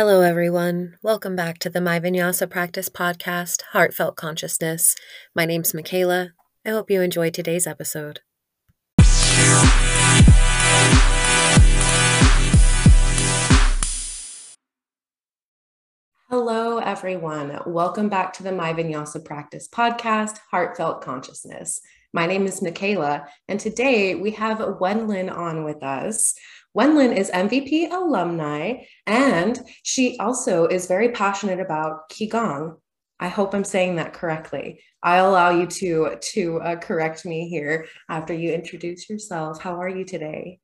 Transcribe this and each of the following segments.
Hello, everyone. Welcome back to the My Vinyasa Practice podcast, Heartfelt Consciousness. My name's Michaela. I hope you enjoyed today's episode. Hello, everyone. Welcome back to the My Vinyasa Practice podcast, Heartfelt Consciousness. My name is Michaela, and today we have Wenlin on with us. Wenlin is MVP alumni, and she also is very passionate about Qigong. I hope I'm saying that correctly. I'll allow you to to uh, correct me here after you introduce yourself. How are you today?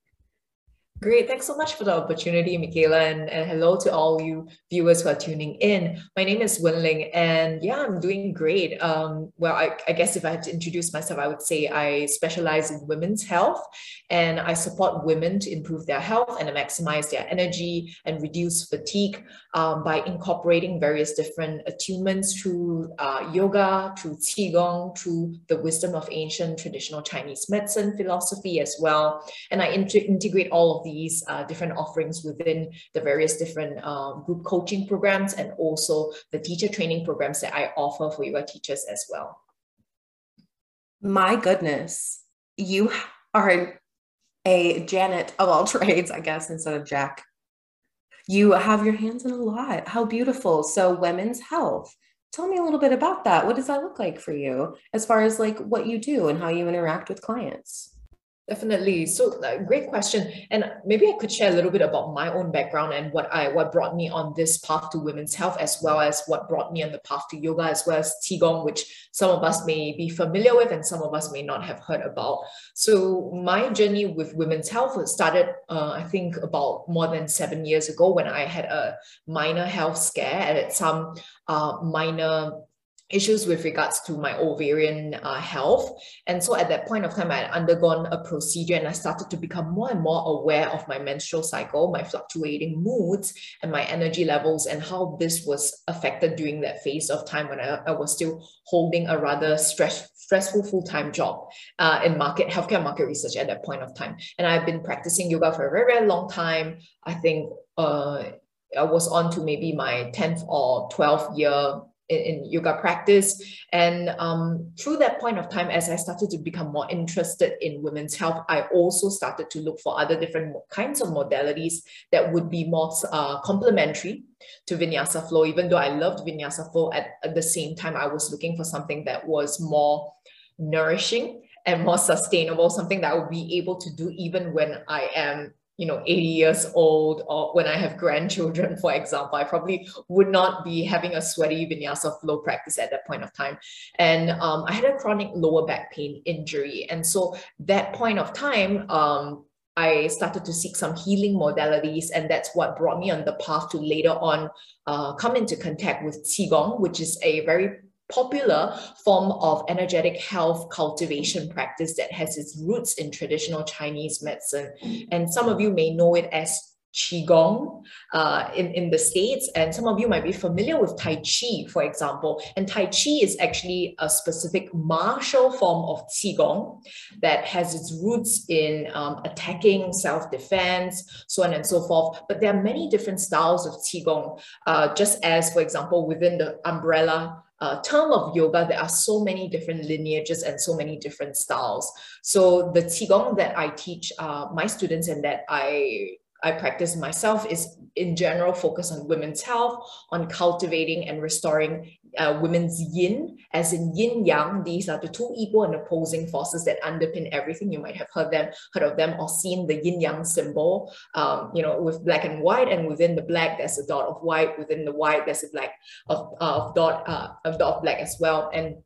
Great. Thanks so much for the opportunity, Michaela, and, and hello to all you viewers who are tuning in. My name is Wenling, and yeah, I'm doing great. Um, well, I, I guess if I had to introduce myself, I would say I specialize in women's health, and I support women to improve their health and maximize their energy and reduce fatigue um, by incorporating various different attunements through uh, yoga, through qigong, through the wisdom of ancient traditional Chinese medicine philosophy as well. And I integrate all of these uh, different offerings within the various different um, group coaching programs and also the teacher training programs that I offer for yoga teachers as well. My goodness, you are a Janet of all trades, I guess, instead of Jack. You have your hands in a lot. How beautiful. So, women's health. Tell me a little bit about that. What does that look like for you as far as like what you do and how you interact with clients? Definitely. So uh, great question. And maybe I could share a little bit about my own background and what I what brought me on this path to women's health, as well as what brought me on the path to yoga, as well as Qigong, which some of us may be familiar with and some of us may not have heard about. So my journey with women's health started, uh, I think, about more than seven years ago when I had a minor health scare and some uh, minor issues with regards to my ovarian uh, health. And so at that point of time, I had undergone a procedure and I started to become more and more aware of my menstrual cycle, my fluctuating moods, and my energy levels, and how this was affected during that phase of time when I, I was still holding a rather stress, stressful full-time job uh, in market healthcare market research at that point of time. And I've been practicing yoga for a very, very long time. I think uh, I was on to maybe my 10th or 12th year in, in yoga practice. And um, through that point of time, as I started to become more interested in women's health, I also started to look for other different kinds of modalities that would be more uh, complementary to Vinyasa Flow. Even though I loved Vinyasa Flow, at, at the same time, I was looking for something that was more nourishing and more sustainable, something that I would be able to do even when I am you know 80 years old or when i have grandchildren for example i probably would not be having a sweaty vinyasa flow practice at that point of time. And um, i had a chronic lower back pain injury. And so that point of time um, I started to seek some healing modalities, and that's what brought me on the path to later on uh, come into contact with Qigong, which is a very popular form of energetic health cultivation practice that has its roots in traditional Chinese medicine. And some of you may know it as Qigong uh, in, in the States, and some of you might be familiar with Tai Chi, for example. And Tai Chi is actually a specific martial form of Qigong that has its roots in um, attacking, self defense, so on and so forth. But there are many different styles of Qigong, uh, just as, for example, within the umbrella uh, term of yoga, there are so many different lineages and so many different styles. So the qigong that I teach uh, my students and that I I practice myself is in general focus on women's health, on cultivating and restoring uh, women's yin, as in yin yang. These are the two equal and opposing forces that underpin everything. You might have heard them, heard of them, or seen the yin yang symbol. Um, you know, with black and white, and within the black there's a dot of white. Within the white there's a black of, of dot uh, of dot of black as well. And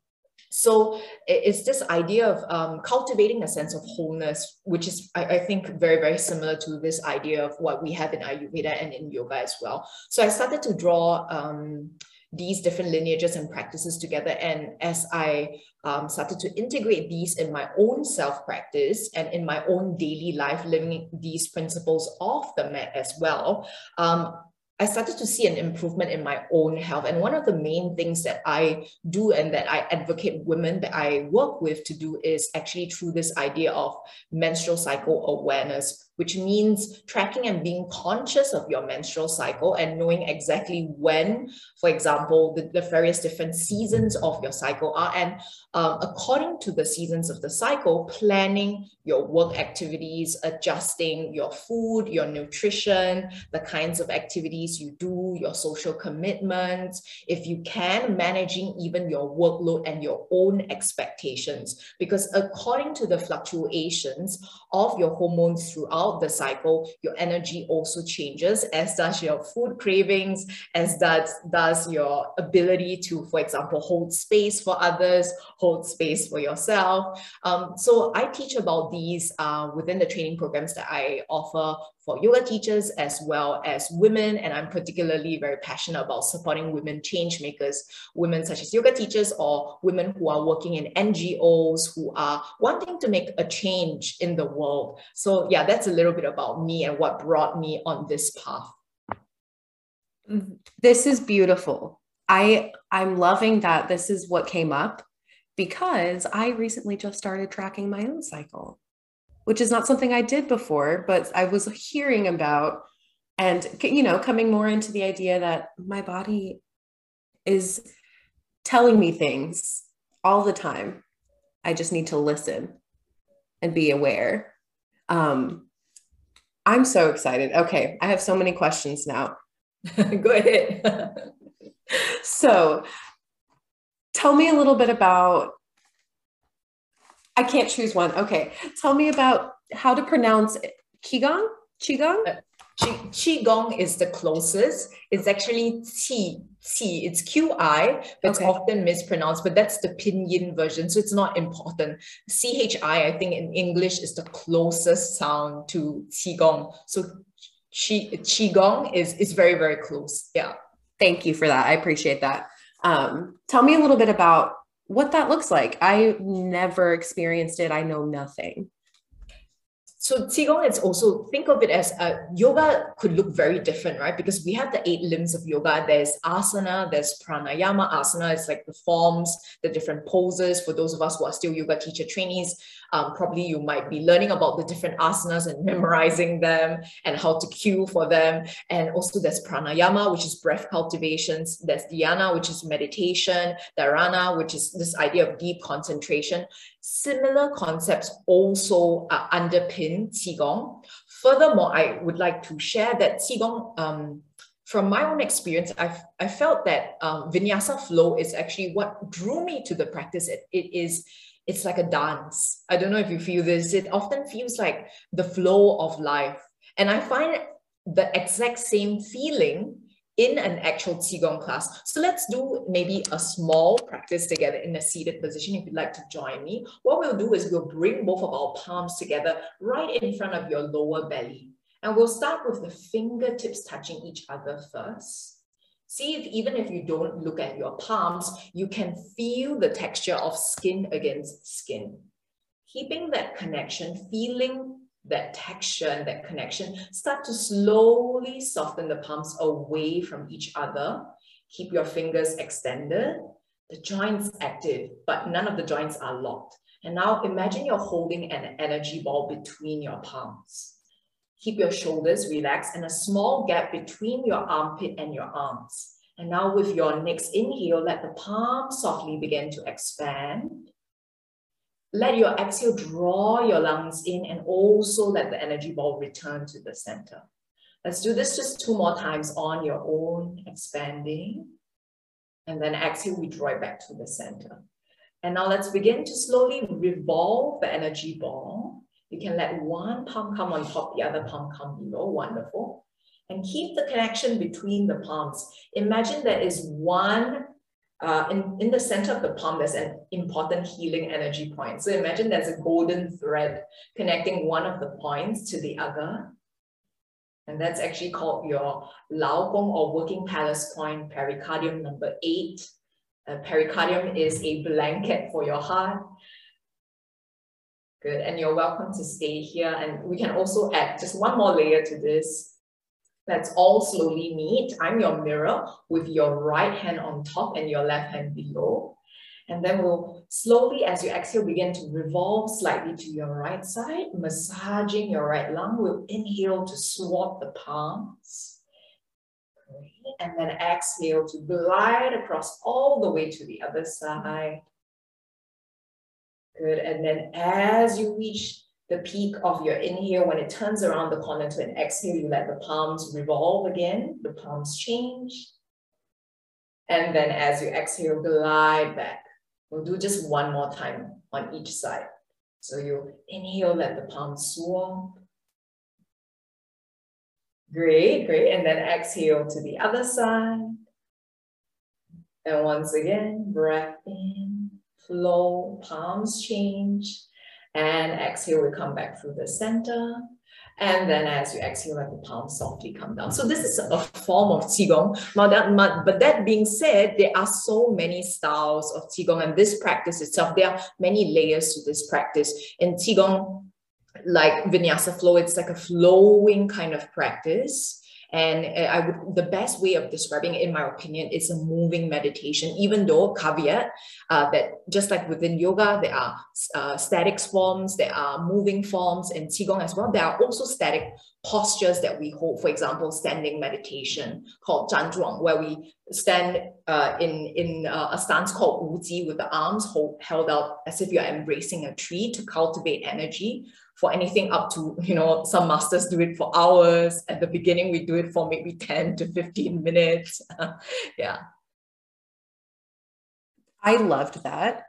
so it's this idea of um, cultivating a sense of wholeness, which is, I, I, think, very, very similar to this idea of what we have in Ayurveda and in yoga as well. So I started to draw um, these different lineages and practices together. And as I um, started to integrate these in my own self practice and in my own daily life, living these principles off the mat as well, um, I started to see an improvement in my own health. And one of the main things that I do and that I advocate women that I work with to do is actually through this idea of menstrual cycle awareness, which means tracking and being conscious of your menstrual cycle and knowing exactly when, for example, the, the various different seasons of your cycle are. And um, according to the seasons of the cycle, planning your work activities, adjusting your food, your nutrition, the kinds of activities you do, your social commitments, if you can, managing even your workload and your own expectations. Because according to the fluctuations of your hormones throughout the cycle, your energy also changes, as does your food cravings, as does, does your ability to, for example, hold space for others, hold space for yourself. Um, so I teach about these uh, within the training programs that I offer for yoga teachers as well as women. And I'm particularly very passionate about supporting women change makers, women such as yoga teachers or women who are working in NGOs who are wanting to make a change in the world. So yeah, that's a little bit about me and what brought me on this path. Mm, this is beautiful. I I'm loving that this is what came up because I recently just started tracking my own cycle which is not something I did before, but I was hearing about and you know coming more into the idea that my body is telling me things all the time. I just need to listen and be aware. Um, I'm so excited. Okay, I have so many questions now. Go ahead. so, tell me a little bit about I can't choose one. Okay. Tell me about how to pronounce Qigong. Qigong? Uh, Qigong is the closest. It's actually Qi. Qi. It's Q-I, but it's often mispronounced, but that's the pinyin version. So it's not important. C-H-I, I think in English is the closest sound to Qigong. So Qi, Qigong is, is very, very close. Yeah. Thank you for that. I appreciate that. Um, tell me a little bit about what that looks like. I never experienced it. I know nothing. So Qigong is also, think of it as uh, yoga could look very different, right? Because we have the eight limbs of yoga. There's asana, there's pranayama. Asana is like the forms, the different poses. For those of us who are still yoga teacher trainees, um, probably you might be learning about the different asanas and memorizing them and how to cue for them. And also there's pranayama, which is breath cultivations. There's dhyana, which is meditation. Dharana, which is this idea of deep concentration. Similar concepts also uh, underpin Qigong. Furthermore, I would like to share that Qigong um, from my own experience, I've, I felt that um, vinyasa flow is actually what drew me to the practice. It, it is it's like a dance. I don't know if you feel this. It often feels like the flow of life. And I find the exact same feeling in an actual Qigong class. So let's do maybe a small practice together in a seated position if you'd like to join me. What we'll do is we'll bring both of our palms together right in front of your lower belly. And we'll start with the fingertips touching each other first. See if even if you don't look at your palms, you can feel the texture of skin against skin. Keeping that connection, feeling that texture and that connection, start to slowly soften the palms away from each other. Keep your fingers extended, the joints active, but none of the joints are locked. And now imagine you're holding an energy ball between your palms. Keep your shoulders relaxed and a small gap between your armpit and your arms. And now with your next inhale, let the palm softly begin to expand. Let your exhale draw your lungs in and also let the energy ball return to the center. Let's do this just two more times on your own, expanding. And then exhale, we draw it back to the center. And now let's begin to slowly revolve the energy ball. You can let one palm come on top, the other palm come below. Wonderful. And keep the connection between the palms. Imagine there is one, uh, in, in the center of the palm, there's an important healing energy point. So imagine there's a golden thread connecting one of the points to the other. And that's actually called your Lao Gong or working palace point, pericardium number eight. Uh, pericardium is a blanket for your heart. Good, and you're welcome to stay here. And we can also add just one more layer to this. Let's all slowly meet. I'm your mirror with your right hand on top and your left hand below. And then we'll slowly, as you exhale, begin to revolve slightly to your right side, massaging your right lung. We'll inhale to swap the palms. Great. And then exhale to glide across all the way to the other side. Good. And then as you reach the peak of your inhale, when it turns around the corner to an exhale, you let the palms revolve again, the palms change. And then as you exhale, glide back. We'll do just one more time on each side. So you inhale, let the palms swap. Great, great. And then exhale to the other side. And once again, breath in, flow, palms change. And exhale, we come back through the center. And then as you exhale, let the palms softly come down. So this is a form of Qigong. But that being said, there are so many styles of Qigong and this practice itself, there are many layers to this practice. In Qigong, like Vinyasa flow, it's like a flowing kind of practice. And uh, I would, the best way of describing it, in my opinion, is a moving meditation, even though caveat uh, that just like within yoga, there are uh, static forms, there are moving forms in Qigong as well. There are also static postures that we hold, for example, standing meditation called Zhanzhuang, where we stand uh, in, in uh, a stance called Wuji with the arms hold, held out as if you're embracing a tree to cultivate energy for anything up to, you know, some masters do it for hours. At the beginning, we do it for maybe 10 to 15 minutes. yeah. I loved that.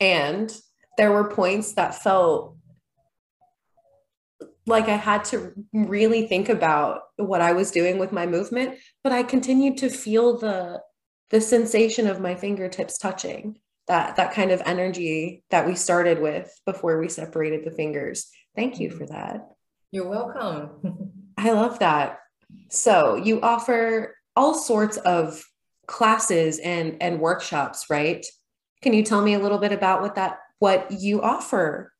And there were points that felt like I had to really think about what I was doing with my movement, but I continued to feel the the sensation of my fingertips touching that that kind of energy that we started with before we separated the fingers. Thank you for that. You're welcome. I love that. So, you offer all sorts of classes and and workshops, right? Can you tell me a little bit about what that what you offer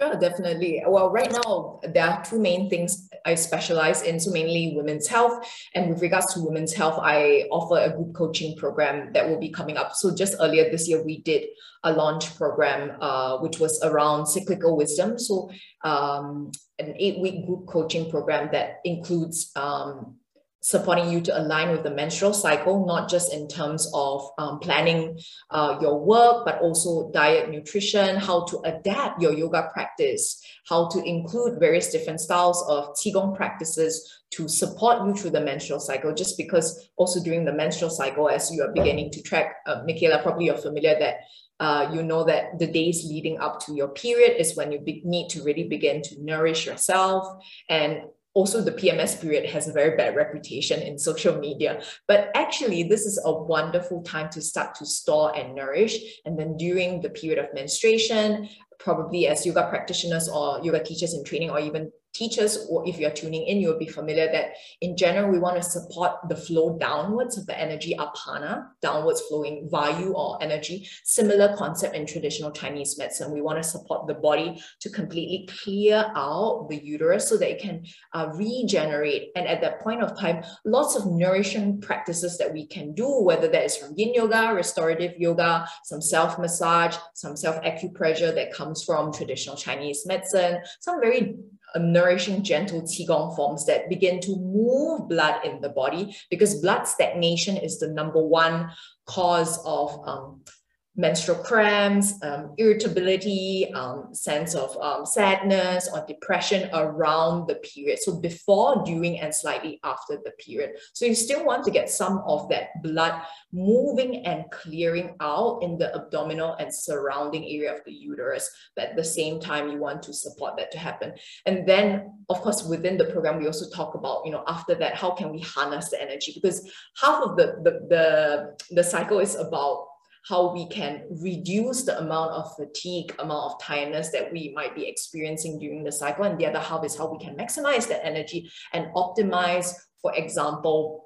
Sure, definitely. Well, right now, there are two main things I specialize in. So, mainly women's health. And with regards to women's health, I offer a group coaching program that will be coming up. So, just earlier this year, we did a launch program, uh, which was around cyclical wisdom. So, um, an eight week group coaching program that includes um, supporting you to align with the menstrual cycle, not just in terms of um, planning uh, your work, but also diet, nutrition, how to adapt your yoga practice, how to include various different styles of Qigong practices to support you through the menstrual cycle. Just because also during the menstrual cycle, as you are beginning to track, uh, Michaela, probably you're familiar that uh, you know that the days leading up to your period is when you be- need to really begin to nourish yourself and also the PMS period has a very bad reputation in social media. But actually, this is a wonderful time to start to store and nourish. And then during the period of menstruation, probably as yoga practitioners or yoga teachers in training or even teachers, or if you're tuning in, you'll be familiar that in general, we want to support the flow downwards of the energy apana, downwards flowing vayu or energy. Similar concept in traditional Chinese medicine. We want to support the body to completely clear out the uterus so that it can uh, regenerate. And at that point of time, lots of nourishing practices that we can do, whether that is from yin yoga, restorative yoga, some self massage, some self acupressure that comes from traditional Chinese medicine, some very nourishing, gentle Qigong forms that begin to move blood in the body because blood stagnation is the number one cause of um, menstrual cramps, um, irritability, um, sense of um, sadness or depression around the period. So before, during, and slightly after the period. So you still want to get some of that blood moving and clearing out in the abdominal and surrounding area of the uterus. But at the same time, you want to support that to happen. And then, of course, within the program, we also talk about, you know, after that, how can we harness the energy? Because half of the, the, the, the cycle is about how we can reduce the amount of fatigue, amount of tiredness that we might be experiencing during the cycle. And the other half is how we can maximize that energy and optimize, for example,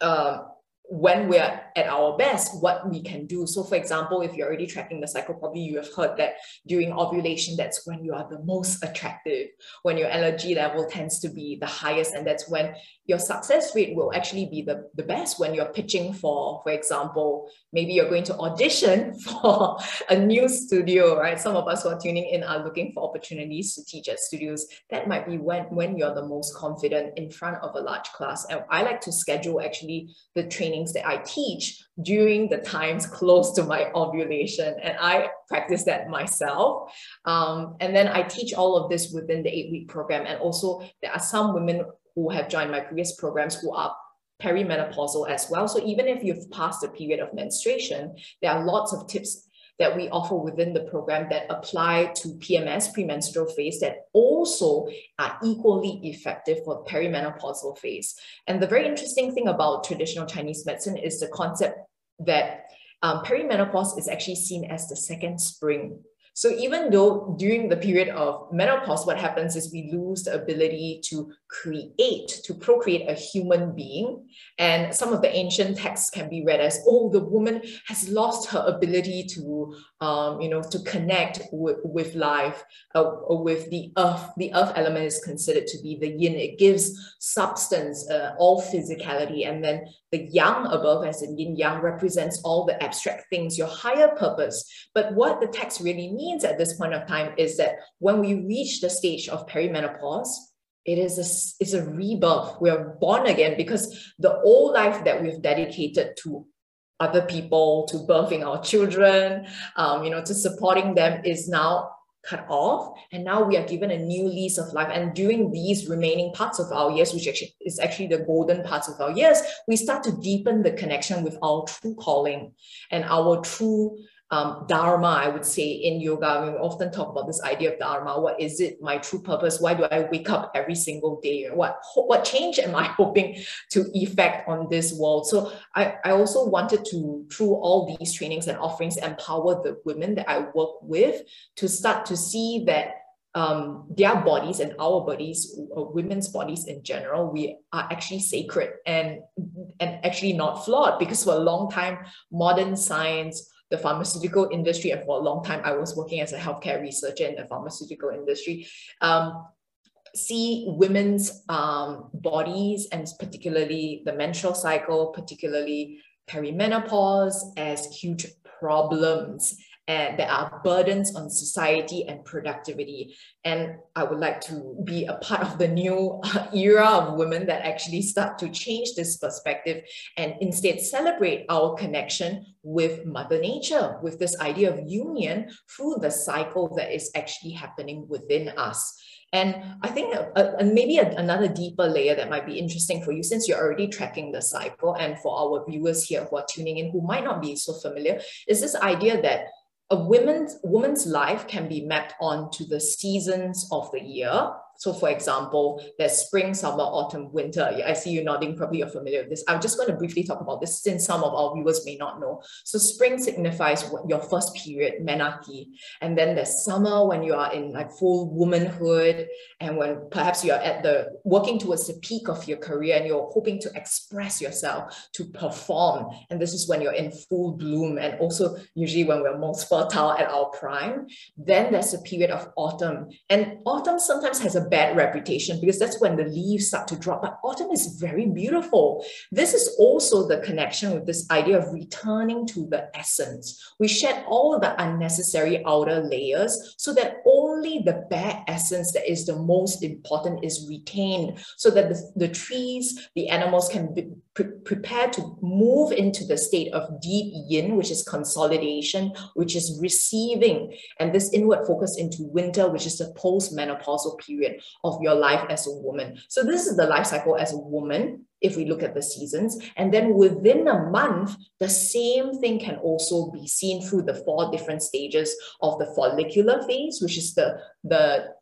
uh, when we're at our best, what we can do. So, for example, if you're already tracking the cycle, probably you have heard that during ovulation, that's when you are the most attractive, when your energy level tends to be the highest, and that's when your success rate will actually be the, the best when you're pitching for, for example, maybe you're going to audition for a new studio, right? Some of us who are tuning in are looking for opportunities to teach at studios. That might be when, when you're the most confident in front of a large class. And I like to schedule actually the trainings that I teach during the times close to my ovulation. And I practice that myself. Um, and then I teach all of this within the eight week program. And also, there are some women who have joined my previous programs who are perimenopausal as well. So even if you've passed the period of menstruation, there are lots of tips that we offer within the program that apply to PMS, premenstrual phase, that also are equally effective for perimenopausal phase. And the very interesting thing about traditional Chinese medicine is the concept that um, perimenopause is actually seen as the second spring so even though during the period of menopause, what happens is we lose the ability to create, to procreate a human being. And some of the ancient texts can be read as, oh, the woman has lost her ability to, um, you know, to connect with, with life, uh, with the earth. The earth element is considered to be the yin. It gives substance, uh, all physicality. And then the yang above, as in yin yang, represents all the abstract things, your higher purpose. But what the text really means at this point of time is that when we reach the stage of perimenopause, it is a, it's a rebirth. We are born again because the old life that we've dedicated to other people, to birthing our children, um, you know, to supporting them is now cut off. And now we are given a new lease of life. And during these remaining parts of our years which actually is actually the golden parts of our years we start to deepen the connection with our true calling and our true um, dharma, I would say, in yoga. We often talk about this idea of dharma. What is it? My true purpose? Why do I wake up every single day? What what change am I hoping to effect on this world? So I, I also wanted to, through all these trainings and offerings, empower the women that I work with to start to see that um, their bodies and our bodies, uh, women's bodies in general, we are actually sacred and and actually not flawed because for a long time, modern science the pharmaceutical industry, and for a long time, I was working as a healthcare researcher in the pharmaceutical industry. Um, see women's um, bodies and particularly the menstrual cycle, particularly perimenopause, as huge problems and there are burdens on society and productivity. And I would like to be a part of the new era of women that actually start to change this perspective and instead celebrate our connection with Mother Nature, with this idea of union through the cycle that is actually happening within us. And I think uh, uh, maybe a, another deeper layer that might be interesting for you, since you're already tracking the cycle, and for our viewers here who are tuning in who might not be so familiar, is this idea that a woman's woman's life can be mapped onto the seasons of the year so for example, there's spring, summer, autumn, winter. I see you nodding, probably you're familiar with this. I'm just going to briefly talk about this since some of our viewers may not know. So spring signifies your first period, menarche. And then there's summer when you are in like full womanhood and when perhaps you're at the working towards the peak of your career and you're hoping to express yourself, to perform. And this is when you're in full bloom and also usually when we're most fertile at our prime. Then there's a period of autumn. And autumn sometimes has a bad reputation because that's when the leaves start to drop. But autumn is very beautiful. This is also the connection with this idea of returning to the essence. We shed all the unnecessary outer layers so that only the bare essence that is the most important is retained so that the, the trees, the animals can be pre prepare to move into the state of deep yin, which is consolidation, which is receiving, and this inward focus into winter, which is the post-menopausal period of your life as a woman. So this is the life cycle as a woman, if we look at the seasons. And then within a month, the same thing can also be seen through the four different stages of the follicular phase, which is the, the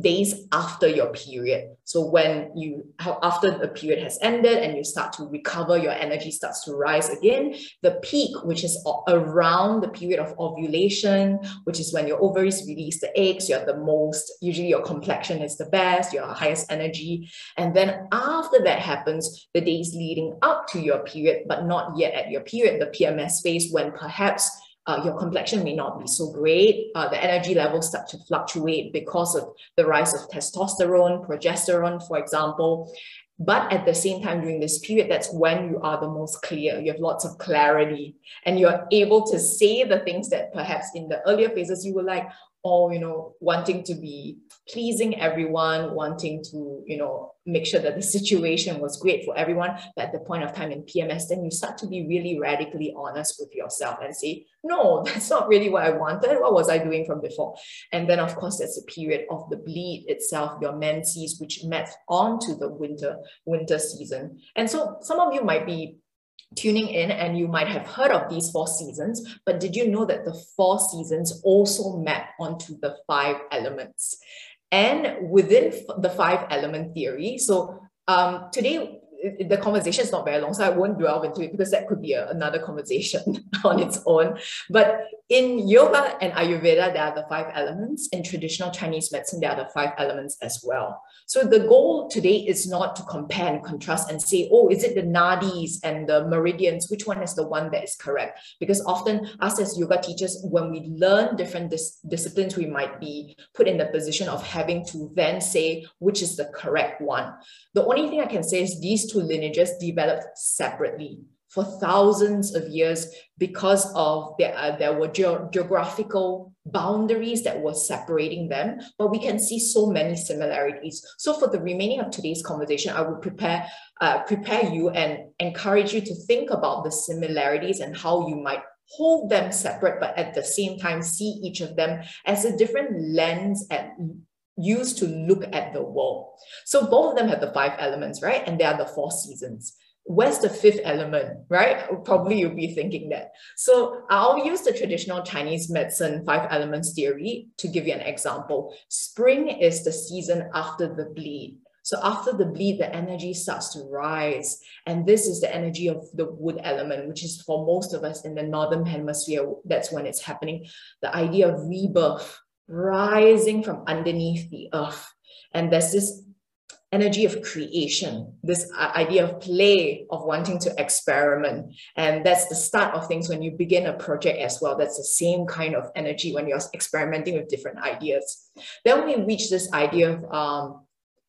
days after your period. So when you after the period has ended and you start to recover, your energy starts to rise again. The peak, which is around the period of ovulation, which is when your ovaries release the eggs, you're the most, usually your complexion is the best, your highest energy. And then after that happens, the days leading up to your period, but not yet at your period, the PMS phase, when perhaps uh, your complexion may not be so great. Uh, the energy levels start to fluctuate because of the rise of testosterone, progesterone, for example. But at the same time, during this period, that's when you are the most clear. You have lots of clarity and you're able to say the things that perhaps in the earlier phases you were like, all you know wanting to be pleasing everyone wanting to you know make sure that the situation was great for everyone. But at the point of time in pms then you start to be really radically honest with yourself and say no that's not really what i wanted. What was i doing from before? And then of course there's a period of the bleed itself your menses which met onto the winter winter season. And so some of you might be tuning in and you might have heard of these four seasons, but did you know that the four seasons also map onto the five elements? And within the five element theory, so um, today the conversation is not very long, so I won't delve into it because that could be a, another conversation on its own. But in yoga and Ayurveda, there are the five elements. In traditional Chinese medicine, there are the five elements as well. So the goal today is not to compare and contrast and say, oh, is it the nadis and the meridians? Which one is the one that is correct? Because often us as yoga teachers, when we learn different dis- disciplines, we might be put in the position of having to then say which is the correct one. The only thing I can say is these two lineages developed separately for thousands of years because of there, uh, there were ge- geographical boundaries that were separating them, but we can see so many similarities. So for the remaining of today's conversation, I will prepare uh, prepare you and encourage you to think about the similarities and how you might hold them separate, but at the same time see each of them as a different lens at used to look at the world. So both of them have the five elements, right? And they are the four seasons where's the fifth element, right? Probably you'll be thinking that. So I'll use the traditional Chinese medicine five elements theory to give you an example. Spring is the season after the bleed. So after the bleed, the energy starts to rise. And this is the energy of the wood element, which is for most of us in the Northern hemisphere, that's when it's happening. The idea of rebirth, rising from underneath the earth. And there's this energy of creation, this uh, idea of play, of wanting to experiment. And that's the start of things when you begin a project as well. That's the same kind of energy when you're experimenting with different ideas. Then we reach this idea of um,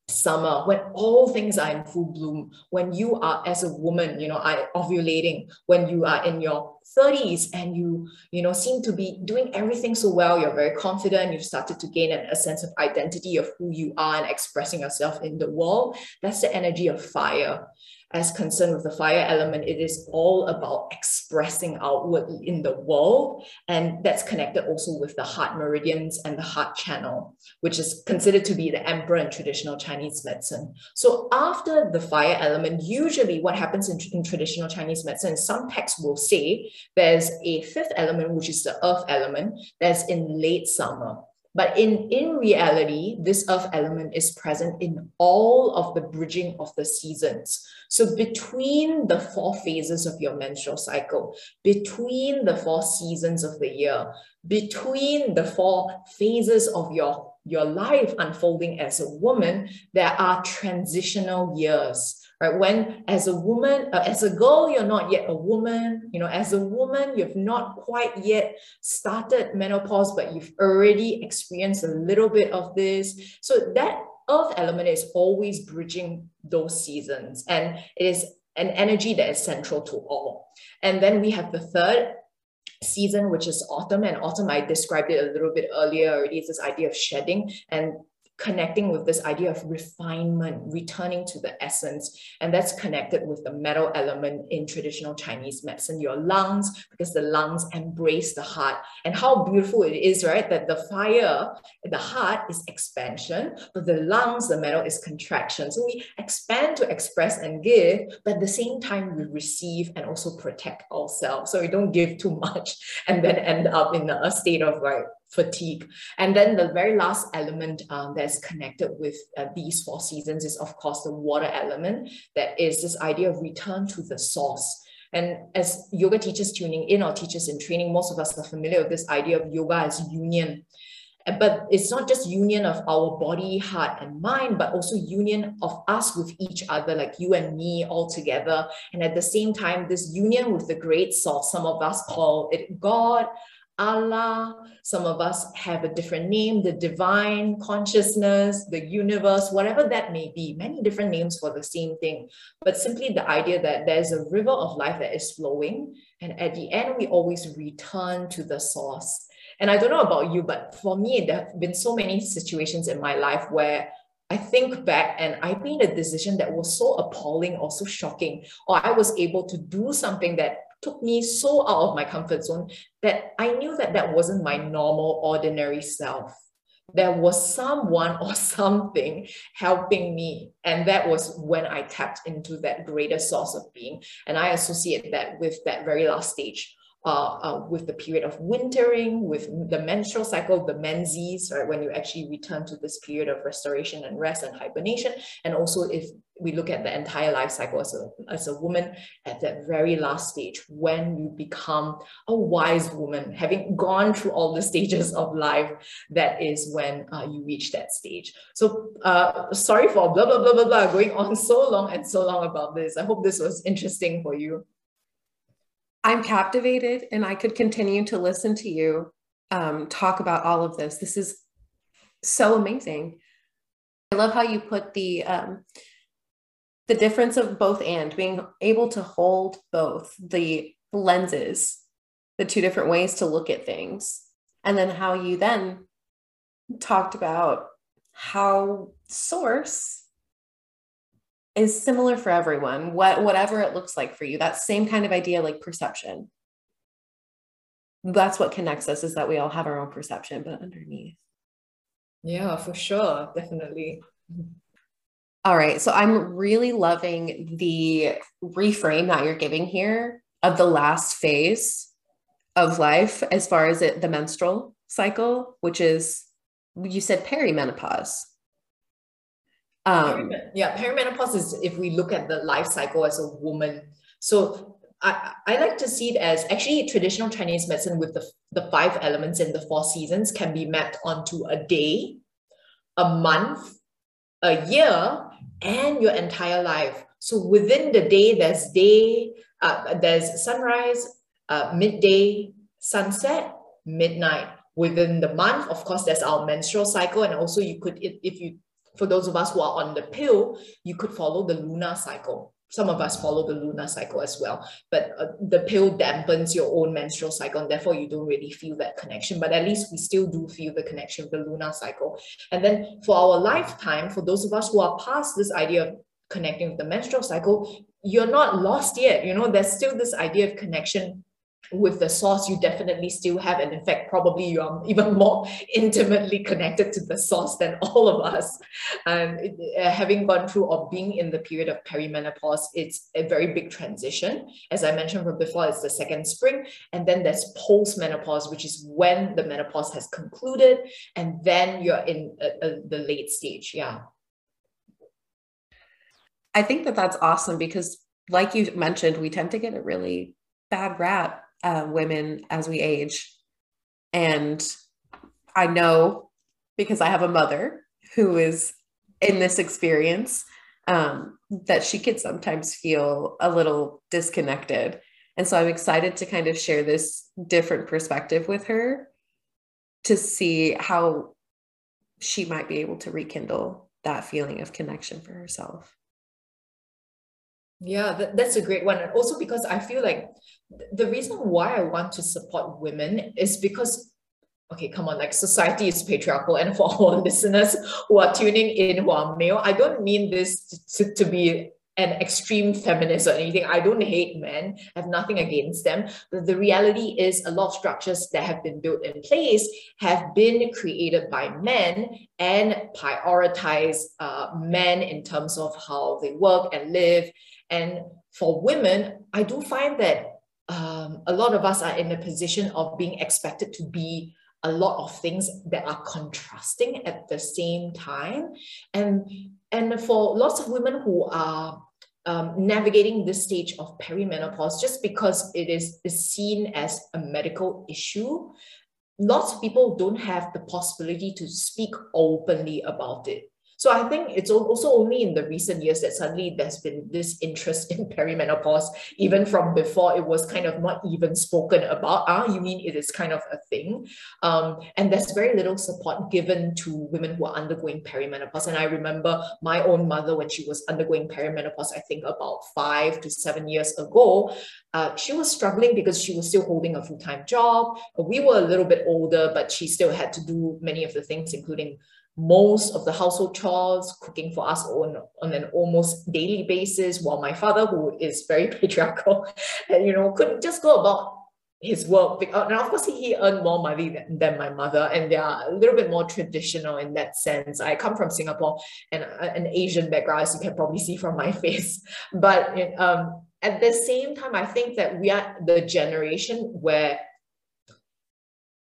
summer when all things are in full bloom when you are as a woman you know ovulating when you are in your 30s and you you know seem to be doing everything so well you're very confident you've started to gain a sense of identity of who you are and expressing yourself in the world that's the energy of fire as concerned with the fire element, it is all about expressing outward in the world. And that's connected also with the heart meridians and the heart channel, which is considered to be the emperor in traditional Chinese medicine. So after the fire element, usually what happens in, in traditional Chinese medicine, some texts will say there's a fifth element, which is the earth element, that's in late summer. But in, in reality, this earth element is present in all of the bridging of the seasons. So between the four phases of your menstrual cycle, between the four seasons of the year, between the four phases of your, your life unfolding as a woman, there are transitional years right? When as a woman uh, as a girl you're not yet a woman. You know as a woman you've not quite yet started menopause but you've already experienced a little bit of this. So that earth element is always bridging those seasons and it is an energy that is central to all. And then we have the third season, which is autumn. And autumn, I described it a little bit earlier already, is this idea of shedding. And connecting with this idea of refinement, returning to the essence. And that's connected with the metal element in traditional Chinese medicine, your lungs, because the lungs embrace the heart. And how beautiful it is, right? That the fire, the heart is expansion, but the lungs, the metal is contraction. So we expand to express and give, but at the same time, we receive and also protect ourselves. So we don't give too much and then end up in a state of like fatigue. And then the very last element um, that's connected with uh, these four seasons is, of course, the water element. That is this idea of return to the source. And as yoga teachers tuning in or teachers in training, most of us are familiar with this idea of yoga as union. But it's not just union of our body, heart, and mind, but also union of us with each other, like you and me all together. And at the same time, this union with the great source, some of us call it God, Allah. Some of us have a different name, the divine consciousness, the universe, whatever that may be, many different names for the same thing. But simply the idea that there's a river of life that is flowing. And at the end, we always return to the source. And I don't know about you, but for me, there have been so many situations in my life where I think back and I made a decision that was so appalling or so shocking, or I was able to do something that took me so out of my comfort zone that I knew that that wasn't my normal, ordinary self. There was someone or something helping me. And that was when I tapped into that greater source of being. And I associate that with that very last stage uh, uh, with the period of wintering, with the menstrual cycle, the menses, right, when you actually return to this period of restoration and rest and hibernation. And also if we look at the entire life cycle as a, as a woman at that very last stage, when you become a wise woman, having gone through all the stages of life, that is when uh, you reach that stage. So uh, sorry for blah, blah, blah, blah, blah, going on so long and so long about this. I hope this was interesting for you. I'm captivated and I could continue to listen to you um, talk about all of this. This is so amazing. I love how you put the um, the difference of both and being able to hold both the lenses, the two different ways to look at things, and then how you then talked about how source is similar for everyone, what, whatever it looks like for you. That same kind of idea, like perception. That's what connects us is that we all have our own perception, but underneath. Yeah, for sure. Definitely. All right. So I'm really loving the reframe that you're giving here of the last phase of life as far as it, the menstrual cycle, which is, you said perimenopause. Um, yeah, perimenopause is if we look at the life cycle as a woman. So I, I like to see it as actually traditional Chinese medicine with the, the five elements and the four seasons can be mapped onto a day, a month, a year, and your entire life. So within the day, there's day, uh, there's sunrise, uh, midday, sunset, midnight. Within the month, of course, there's our menstrual cycle, and also you could, if, if you for those of us who are on the pill, you could follow the lunar cycle. Some of us follow the lunar cycle as well, but uh, the pill dampens your own menstrual cycle, and therefore you don't really feel that connection. But at least we still do feel the connection with the lunar cycle. And then for our lifetime, for those of us who are past this idea of connecting with the menstrual cycle, you're not lost yet. You know, there's still this idea of connection with the source you definitely still have and in fact probably you are even more intimately connected to the source than all of us. And uh, having gone through or being in the period of perimenopause it's a very big transition. As i mentioned from before it's the second spring and then there's postmenopause which is when the menopause has concluded and then you're in uh, uh, the late stage yeah. I think that that's awesome because like you mentioned we tend to get a really bad rap uh, women as we age. And I know because I have a mother who is in this experience um, that she could sometimes feel a little disconnected. And so I'm excited to kind of share this different perspective with her to see how she might be able to rekindle that feeling of connection for herself. Yeah, that, that's a great one. And also because I feel like the reason why I want to support women is because, okay, come on, like society is patriarchal. And for our listeners who are tuning in who are male, I don't mean this to, to be an extreme feminist or anything. I don't hate men, I have nothing against them. But the reality is, a lot of structures that have been built in place have been created by men and prioritize uh, men in terms of how they work and live and for women, I do find that um, a lot of us are in a position of being expected to be a lot of things that are contrasting at the same time. And, and for lots of women who are um, navigating this stage of perimenopause, just because it is, is seen as a medical issue, lots of people don't have the possibility to speak openly about it. So I think it's also only in the recent years that suddenly there's been this interest in perimenopause, even from before it was kind of not even spoken about. Ah, you mean it is kind of a thing? Um, and there's very little support given to women who are undergoing perimenopause. And I remember my own mother when she was undergoing perimenopause, I think about five to seven years ago, uh, she was struggling because she was still holding a full-time job. We were a little bit older, but she still had to do many of the things, including most of the household chores, cooking for us on, on an almost daily basis, while my father, who is very patriarchal, you know, couldn't just go about his work. And of course, he earned more money than, than my mother, and they are a little bit more traditional in that sense. I come from Singapore and an Asian background, as you can probably see from my face. But um, at the same time, I think that we are the generation where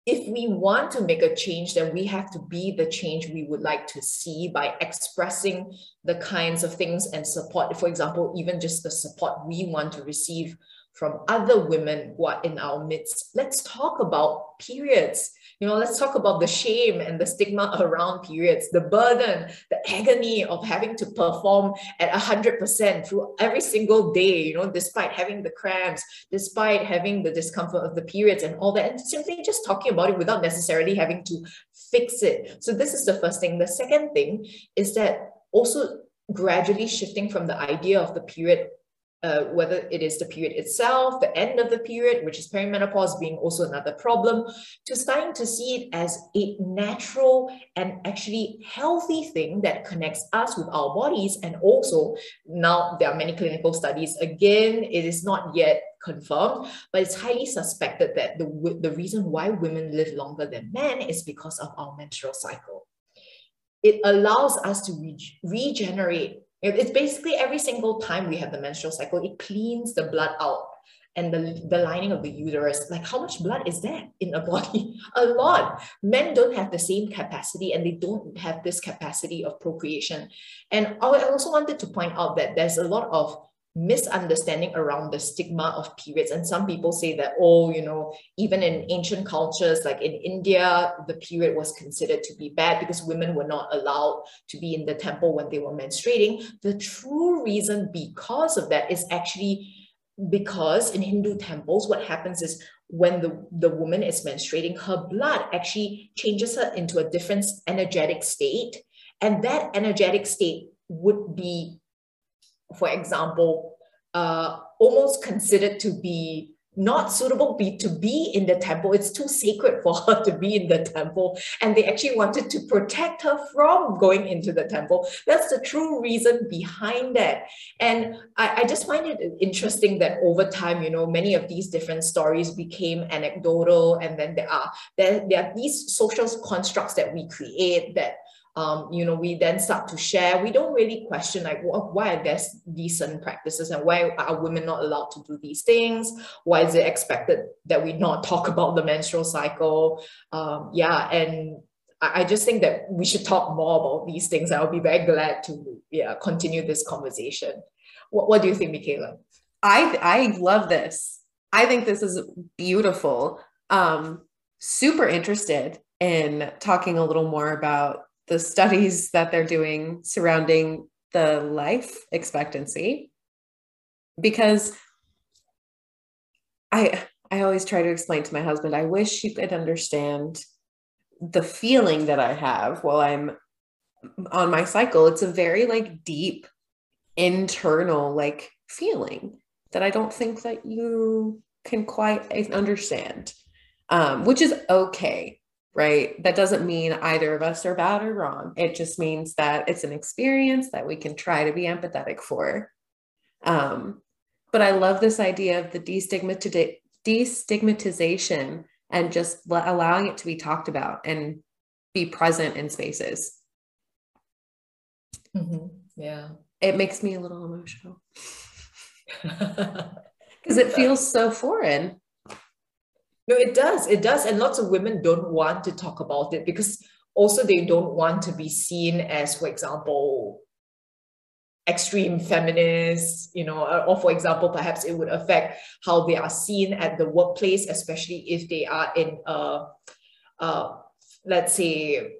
if we want to make a change, then we have to be the change we would like to see by expressing the kinds of things and support. For example, even just the support we want to receive from other women who are in our midst. Let's talk about periods. You know, let's talk about the shame and the stigma around periods, the burden, the agony of having to perform at 100% through every single day, you know, despite having the cramps, despite having the discomfort of the periods and all that, and simply just talking about it without necessarily having to fix it. So, this is the first thing. The second thing is that also gradually shifting from the idea of the period uh, whether it is the period itself, the end of the period, which is perimenopause being also another problem, to starting to see it as a natural and actually healthy thing that connects us with our bodies. And also, now there are many clinical studies. Again, it is not yet confirmed, but it's highly suspected that the, the reason why women live longer than men is because of our menstrual cycle. It allows us to re regenerate it's basically every single time we have the menstrual cycle, it cleans the blood out and the, the lining of the uterus. Like, how much blood is that in a body? a lot. Men don't have the same capacity and they don't have this capacity of procreation. And I also wanted to point out that there's a lot of misunderstanding around the stigma of periods. And some people say that, oh, you know, even in ancient cultures, like in India, the period was considered to be bad because women were not allowed to be in the temple when they were menstruating. The true reason because of that is actually because in Hindu temples, what happens is when the, the woman is menstruating, her blood actually changes her into a different energetic state. And that energetic state would be for example, uh, almost considered to be not suitable be, to be in the temple. It's too sacred for her to be in the temple. And they actually wanted to protect her from going into the temple. That's the true reason behind that. And I, I just find it interesting that over time, you know, many of these different stories became anecdotal. And then there are there, there are these social constructs that we create that um, you know, we then start to share. We don't really question like why are there decent practices and why are women not allowed to do these things? Why is it expected that we not talk about the menstrual cycle? Um, yeah, and I, I just think that we should talk more about these things. I'll be very glad to yeah continue this conversation. What, what do you think, Michaela? I I love this. I think this is beautiful. Um, super interested in talking a little more about the studies that they're doing surrounding the life expectancy. Because i i always try to explain to my husband i wish you could understand the feeling that i have while i'm on my cycle. It's a very like deep internal like feeling that i don't think that you can quite understand um, which is okay right? That doesn't mean either of us are bad or wrong. It just means that it's an experience that we can try to be empathetic for. Um, but I love this idea of the destigmatiz- destigmatization and just allowing it to be talked about and be present in spaces. Mm-hmm. Yeah. It makes me a little emotional because it feels so foreign No, it does. It does. And lots of women don't want to talk about it because also they don't want to be seen as, for example, extreme feminists, you know, or for example, perhaps it would affect how they are seen at the workplace, especially if they are in a, uh, let's say,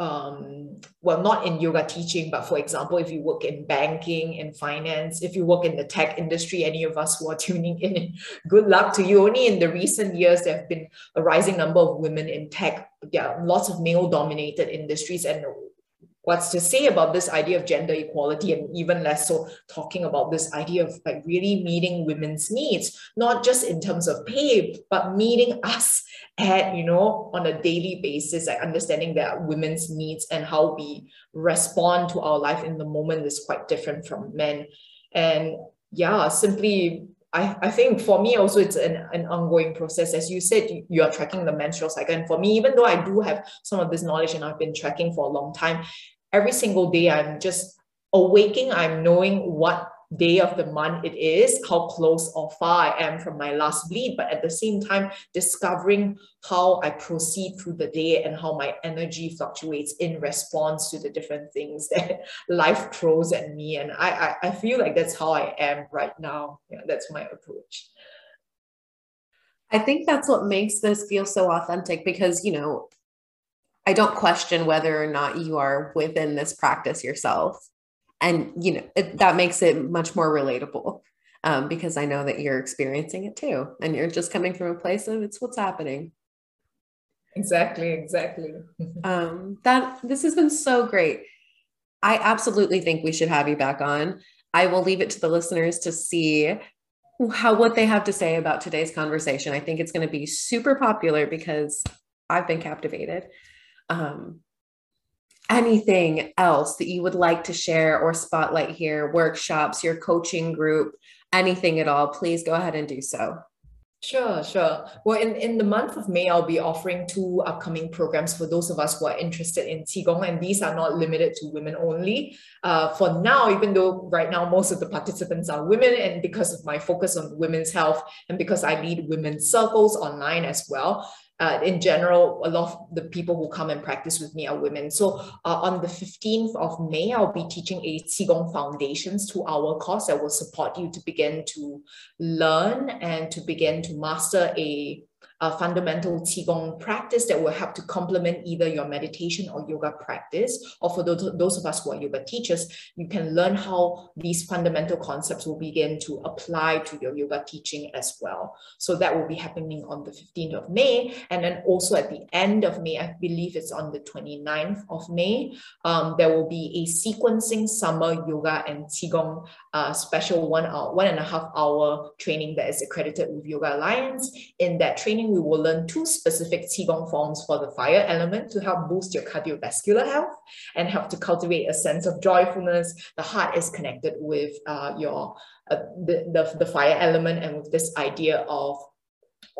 um, well, not in yoga teaching, but for example, if you work in banking, in finance, if you work in the tech industry, any of us who are tuning in, good luck to you. Only in the recent years, there have been a rising number of women in tech. Are lots of male dominated industries, and what's to say about this idea of gender equality and even less so talking about this idea of like really meeting women's needs not just in terms of pay but meeting us at you know on a daily basis like understanding that women's needs and how we respond to our life in the moment is quite different from men and yeah simply I, I think for me also it's an, an ongoing process. As you said, you, you are tracking the menstrual cycle. And for me, even though I do have some of this knowledge and I've been tracking for a long time, every single day I'm just awaking, I'm knowing what day of the month it is, how close or far I am from my last bleed, but at the same time, discovering how I proceed through the day and how my energy fluctuates in response to the different things that life throws at me. And I, I, I feel like that's how I am right now. Yeah, that's my approach. I think that's what makes this feel so authentic because, you know, I don't question whether or not you are within this practice yourself. And, you know, it, that makes it much more relatable um, because I know that you're experiencing it too. And you're just coming from a place of it's what's happening. Exactly, exactly. um, that this has been so great. I absolutely think we should have you back on. I will leave it to the listeners to see how what they have to say about today's conversation. I think it's going to be super popular because I've been captivated um, anything else that you would like to share or spotlight here, workshops, your coaching group, anything at all, please go ahead and do so. Sure, sure. Well, in, in the month of May, I'll be offering two upcoming programs for those of us who are interested in Qigong, and these are not limited to women only. Uh, for now, even though right now most of the participants are women, and because of my focus on women's health, and because I lead women's circles online as well, uh, in general, a lot of the people who come and practice with me are women. So uh, on the 15th of May, I'll be teaching a Qigong Foundations to our course that will support you to begin to learn and to begin to master a a fundamental Qigong practice that will help to complement either your meditation or yoga practice. Or for those, those of us who are yoga teachers, you can learn how these fundamental concepts will begin to apply to your yoga teaching as well. So that will be happening on the 15th of May. And then also at the end of May, I believe it's on the 29th of May, um, there will be a sequencing summer yoga and Qigong uh, special one hour, one and a half hour training that is accredited with Yoga Alliance. In that training, we will learn two specific Qigong forms for the fire element to help boost your cardiovascular health and help to cultivate a sense of joyfulness. The heart is connected with uh, your uh, the, the, the fire element and with this idea of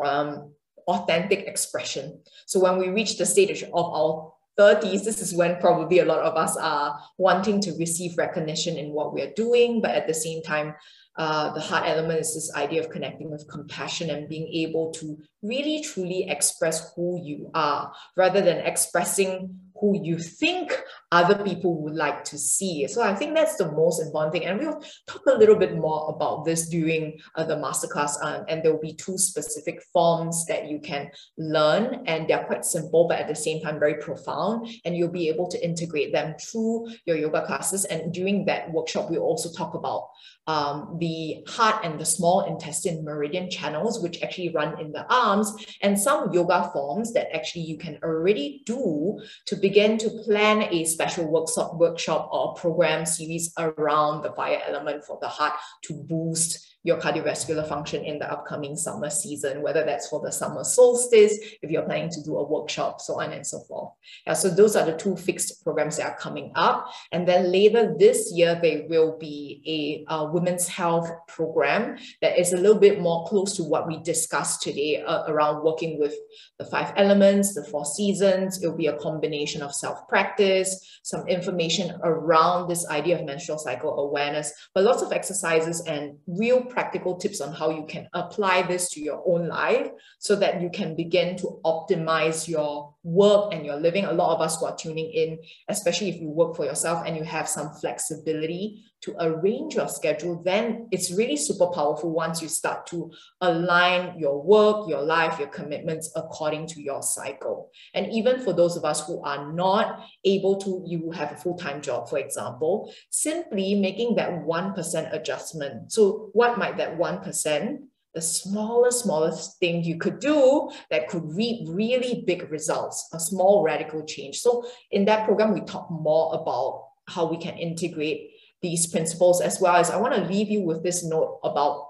um, authentic expression. So when we reach the stage of our 30s, this is when probably a lot of us are wanting to receive recognition in what we're doing, but at the same time, uh, the heart element is this idea of connecting with compassion and being able to really truly express who you are rather than expressing who you think other people would like to see. So I think that's the most important thing. And we'll talk a little bit more about this during uh, the masterclass. Um, and there will be two specific forms that you can learn. And they're quite simple, but at the same time, very profound. And you'll be able to integrate them through your yoga classes. And during that workshop, we'll also talk about um, the heart and the small intestine meridian channels, which actually run in the arms, and some yoga forms that actually you can already do to begin to plan a special workshop, workshop or program series around the fire element for the heart to boost your cardiovascular function in the upcoming summer season, whether that's for the summer solstice, if you're planning to do a workshop, so on and so forth. Yeah, so those are the two fixed programs that are coming up. And then later this year, there will be a, women's health program that is a little bit more close to what we discussed today uh, around working with the five elements, the four seasons. It'll be a combination of self-practice, some information around this idea of menstrual cycle awareness, but lots of exercises and real practical tips on how you can apply this to your own life so that you can begin to optimize your work and your living. A lot of us who are tuning in, especially if you work for yourself and you have some flexibility to arrange your schedule, then it's really super powerful once you start to align your work, your life, your commitments according to your cycle. And even for those of us who are not able to, you have a full time job, for example, simply making that 1% adjustment. So, what might that 1%? The smallest, smallest thing you could do that could reap really big results, a small radical change. So in that program, we talk more about how we can integrate these principles as well as I want to leave you with this note about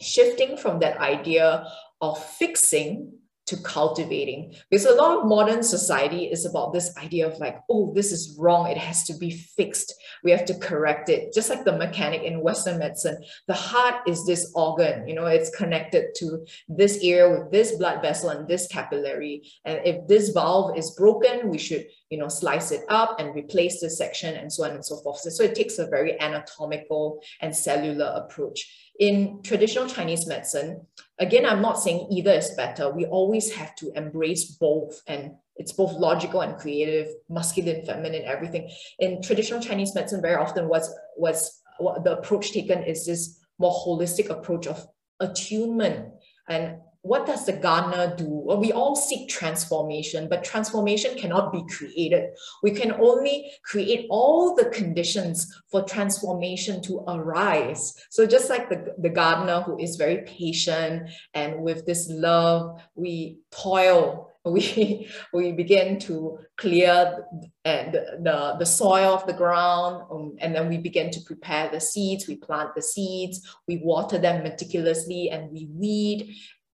shifting from that idea of fixing to cultivating. Because a lot of modern society is about this idea of like oh this is wrong. It has to be fixed. We have to correct it. Just like the mechanic in western medicine the heart is this organ you know it's connected to this ear with this blood vessel and this capillary. And if this valve is broken we should you know slice it up and replace this section and so on and so forth so it takes a very anatomical and cellular approach in traditional Chinese medicine, again, I'm not saying either is better. We always have to embrace both, and it's both logical and creative, masculine, feminine, everything. In traditional Chinese medicine, very often what's what's what the approach taken is this more holistic approach of attunement and what does the gardener do? Well, we all seek transformation, but transformation cannot be created. We can only create all the conditions for transformation to arise. So just like the, the gardener who is very patient and with this love, we toil we we begin to clear the, the, the soil of the ground um, and then we begin to prepare the seeds we plant the seeds we water them meticulously and we weed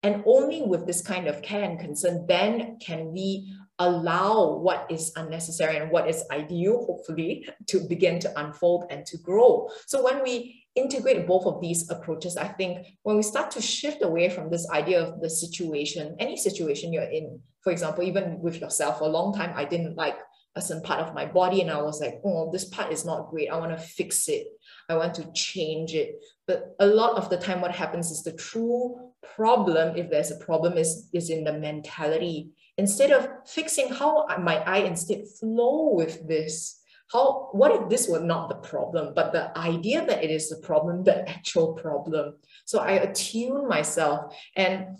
and only with this kind of care and concern, then can we allow what is unnecessary and what is ideal, hopefully, to begin to unfold and to grow. So when we integrate both of these approaches, I think when we start to shift away from this idea of the situation, any situation you're in, for example, even with yourself, for a long time, I didn't like a certain part of my body and I was like, oh, this part is not great. I want to fix it. I want to change it. But a lot of the time, what happens is the true problem, if there's a problem, is, is in the mentality. Instead of fixing how might I instead flow with this? How what if this were not the problem, but the idea that it is the problem, the actual problem? So I attune myself and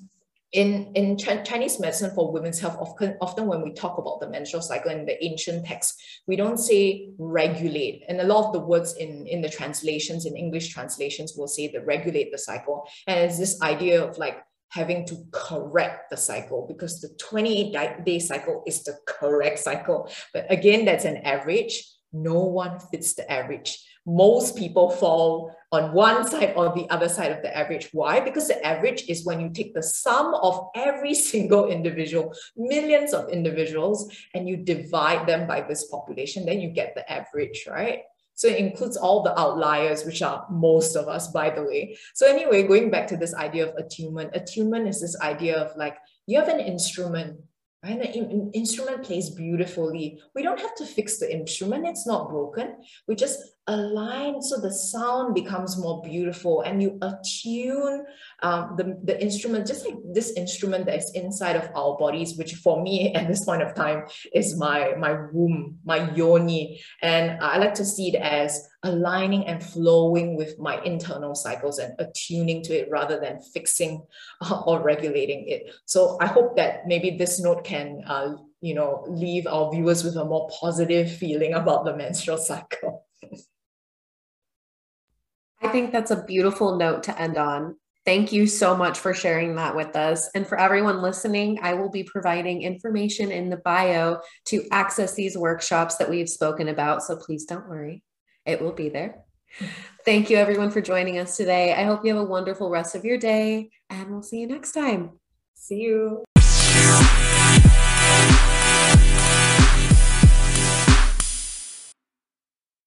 in, in Ch Chinese medicine for women's health, often, often when we talk about the menstrual cycle in the ancient texts, we don't say regulate. And a lot of the words in, in the translations, in English translations, will say the regulate the cycle. And it's this idea of like having to correct the cycle because the 28 day cycle is the correct cycle. But again, that's an average. No one fits the average most people fall on one side or the other side of the average. Why? Because the average is when you take the sum of every single individual, millions of individuals, and you divide them by this population, then you get the average, right? So it includes all the outliers, which are most of us, by the way. So anyway, going back to this idea of attunement, attunement is this idea of like, you have an instrument, right? The in instrument plays beautifully. We don't have to fix the instrument. It's not broken. We just align so the sound becomes more beautiful and you attune um, the, the instrument, just like this instrument that is inside of our bodies, which for me at this point of time is my, my womb, my yoni. And I like to see it as aligning and flowing with my internal cycles and attuning to it rather than fixing or regulating it. So I hope that maybe this note can uh, you know, leave our viewers with a more positive feeling about the menstrual cycle. I think that's a beautiful note to end on. Thank you so much for sharing that with us. And for everyone listening, I will be providing information in the bio to access these workshops that we've spoken about. So please don't worry, it will be there. Thank you, everyone, for joining us today. I hope you have a wonderful rest of your day, and we'll see you next time. See you.